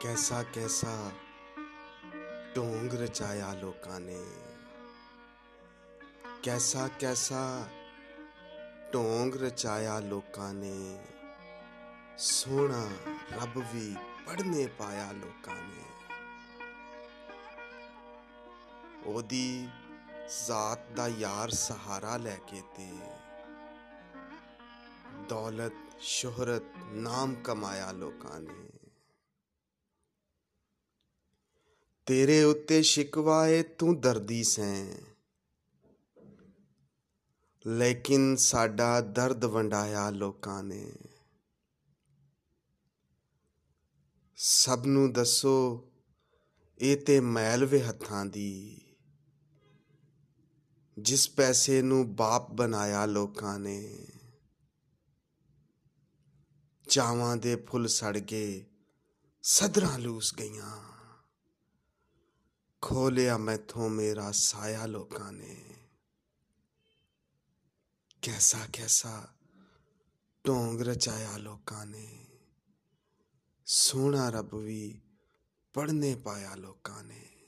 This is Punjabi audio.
ਕੈਸਾ ਕੈਸਾ ਢੋਂਗ ਰਚਾਇਆ ਲੋਕਾਂ ਨੇ। ਕੈਸਾ ਕੈਸਾ ਢੋਂਗ ਰਚਾਇਆ ਲੋਕਾਂ ਨੇ। ਸੋਹਣਾ ਰੱਬ ਵੀ ਪੜਨੇ ਪਾਇਆ ਲੋਕਾਂ ਨੇ। ਉਹਦੀ ਜ਼ਾਤ ਦਾ ਯਾਰ ਸਹਾਰਾ ਲੈ ਕੇ ਤੇ ਦੌਲਤ, ਸ਼ੋਹਰਤ, ਨਾਮ ਕਮਾਇਆ ਲੋਕਾਂ ਨੇ। ਤੇਰੇ ਉੱਤੇ ਸ਼ਿਕਵਾ ਏ, ਤੂੰ ਦਰਦੀ ਸੈਂ। ਲੇਕਿਨ ਸਾਡਾ ਦਰਦ ਵੰਡਾਇਆ ਲੋਕਾਂ ਨੇ। ਸਭ ਨੂੰ ਦੱਸੋ, ਇਹ ਤੇ ਮੈਲ ਵੇ ਹੱਥਾਂ ਦੀ। ਜਿਸ ਪੈਸੇ ਨੂੰ ਬਾਪ ਬਣਾਇਆ ਲੋਕਾਂ ਨੇ। ਚਾਵਾਂ ਦੇ ਫੁੱਲ ਸੜ ਗਏ, ਸਦਰਾਂ ਲੂਸ ਗਈਆਂ। ਖੋਲਿਆ ਮੈਥੋਂ ਮੇਰਾ ਸਾਇਆ ਲੋਕਾਂ ਨੇ ਕੈਸਾ ਕੈਸਾ ਢੋਂਗ ਰਚਾਇਆ ਲੋਕਾਂ ਨੇ ਸੋਹਣਾ ਰੱਬ ਵੀ ਪੜਨੇ ਪਾਇਆ ਲੋਕਾਂ ਨੇ